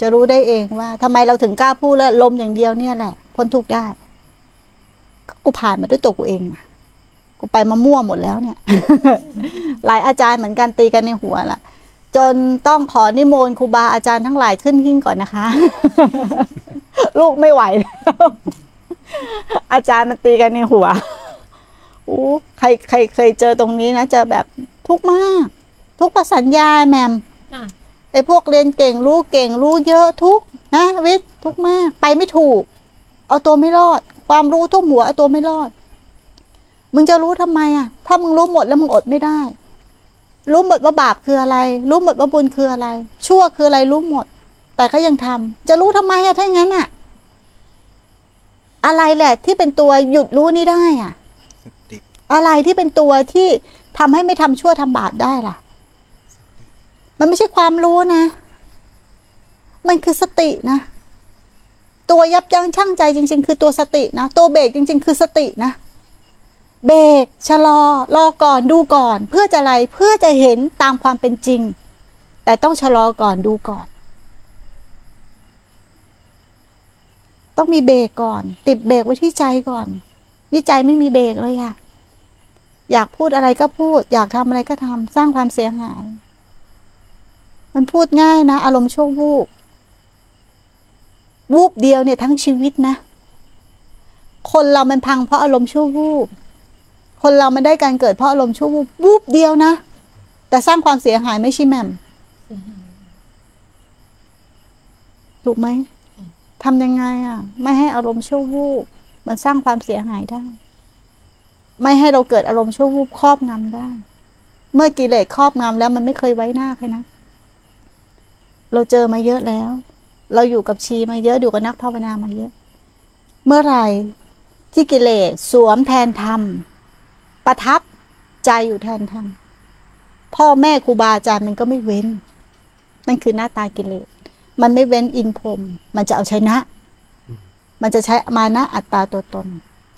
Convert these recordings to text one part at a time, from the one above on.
จะรู้ได้เองว่าทำไมเราถึงกล้าพูดแล้วลมอย่างเดียวเนี่ยแหละพ้นทุกข์ได้กูผ่านมาด้วยตัวกูเองกูไปมามั่วหมดแล้วเนี่ย หลายอาจารย์เหมือนกันตีกันในหัวล่ะ จนต้องขอนิมนต์ครูบาอาจารย์ทั้งหลายขึ้นหิ้งก่อนนะคะ ลูกไม่ไหวแล้วอาจารย์มันตีกันในหัวอู้ใครใครเคยเจอตรงนี้นะจะแบบทุกข์มาก ทุกข์ประสัญญาแหมมค่ะ ไอ้พวกเรียนเก่งรู้เก่งรู้เยอะทุกข์นะวิทย์ทุกข์มาก ไปไม่ถูก เอาตัวไม่รอด ความรู้ทุ่มหัวเอาตัวไม่รอด มึงจะรู้ทำไมอะ ถ้ามึงรู้หมดแล้วมึงอดไม่ได้ รู้หมดว่าบาปคืออะไร รู้หมดว่าบุญคืออะไร ชั่วคืออะไรรู้หมด แต่ก็ยังทำจะรู้ทำไมอะถ้าอย่างนั้นอะอะไรแหละ ที่เป็นตัวหยุดรู้นี่ได้อะสติอะไรที่เป็นตัวที่ทำให้ไม่ทำชั่วทำบาปได้ล่ะ มันไม่ใช่ความรู้นะ มันคือสตินะ ตัวยับยั้งชั่งใจจริง ๆ คือตัวสตินะ ตัวเบรกจริง ๆ คือสตินะ เบรกชะลอ รอก่อนดูก่อน เพื่อจะอะไรเพื่อจะเห็นตามความเป็นจริง แต่ต้องชะลอก่อนดูก่อน ต้องมีเบรกก่อน ติดเบรกไว้ที่ใจก่อนวิจัยไม่มีเบรกเลยอะอยากพูดอะไรก็พูด อยากทำอะไรก็ทำสร้างความเสียหาย มันพูดง่ายนะ อารมณ์ชั่ววูบวูบเดียวเนี่ยทั้งชีวิตนะ คนเรามันพังเพราะอารมณ์ชั่ววูบคนเรามันได้การเกิดเพราะอารมณ์ชั่ววูบวูบเดียวนะ แต่สร้างความเสียหายไม่ใช่แม่มถูกไหมทำยังไงอะ ไม่ให้อารมณ์ชั่ววูบมันสร้างความเสียหายได้ ไม่ให้เราเกิดอารมณ์ชั่ววูบครอบงำได้ เมื่อกิเลสครอบงำแล้วมันไม่เคยไว้หน้าใครนะ เราเจอมาเยอะแล้ว เราอยู่กับชีมาเยอะอยู่กับนักภาวนามาเยอะ เมื่อไหร่ที่กิเลสสวมแทนธรรม ประทับใจอยู่แทนธรรม พ่อแม่ครูบาอาจารย์มันก็ไม่เว้น นั่นคือหน้าตากิเลส มันไม่เว้นอินพรม มันจะเอาชนะ มันจะใช้มานะอัตตาตัวตน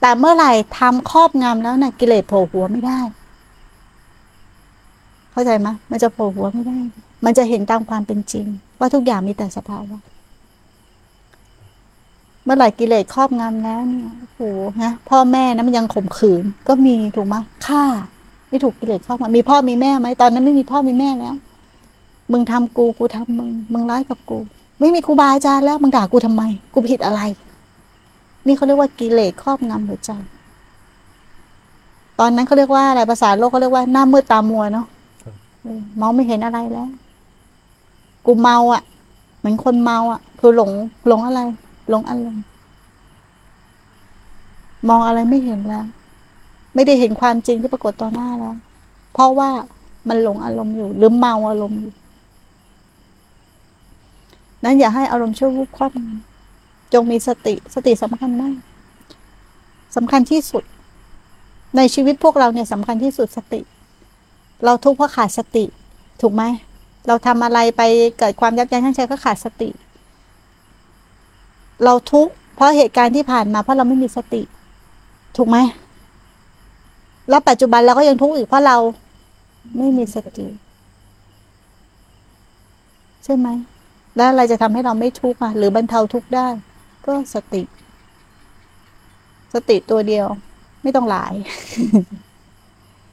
แต่เมื่อไหร่ทำครอบงำแล้วนะ่ะกิเลสโผล่หัวไม่ได้ เข้าใจไหมมันจะโผล่หัวไม่ได้ มันจะเห็นตามความเป็นจริง ว่าทุกอย่างมีแต่สภาวะเมื่อไหร่กิเลสครอบงำแล้วเนี่ยโอ้โหนะพ่อแม่นะมันยังข่มขืน ก็มีถูกไหมฆ่าไม่ถูกกิเลสครอบงำมีพ่อมีแม่ไหมตอนนั้นไม่มีพ่อมีแม่แล้ว มึงทำกูกูทำมึงมึงร้ายกับกู ไม่มีครูบาอาจารย์แล้วมึงด่ากูทำไม กูผิดอะไร นี่เขาเรียกว่ากิเลสครอบงำหัวใจตอนนั้นเขาเรียกว่าอะไรภาษาโลกเขาเรียกว่าหน้ามืดตามัวเนาะ มองไม่เห็นอะไรแล้ว กูเมาอะ เหมือนคนเมาอะ คือหลงหลงอะไรหลงอารมณ์มองอะไรไม่เห็นแล้ว ไม่ได้เห็นความจริงที่ปรากฏต่อหน้าแล้ว เพราะว่ามันหลงอารมณ์อยู่ หรือเมาอารมณ์อยู่ นั้นอย่าให้อารมณ์ชั่ววูบครอบจงมีสติสติสำคัญมากสำคัญที่สุด ในชีวิตพวกเราเนี่ยสำคัญที่สุดสติ เราทุกข์เพราะขาดสติ ถูกไหม เราทำอะไรไปเกิดความยับยั้งชั่งใจก็ขาดสติ เราทุกข์เพราะเหตุการณ์ที่ผ่านมาเพราะเราไม่มีสติ ถูกไหมแล้วปัจจุบันเราก็ยังทุกข์อีกเพราะเราไม่มีสติ ใช่ไหม แล้วอะไรจะทำให้เราไม่ทุกข์อะหรือบรรเทาทุกข์ได้ ก็สติ สติตัวเดียว ไม่ต้องหลาย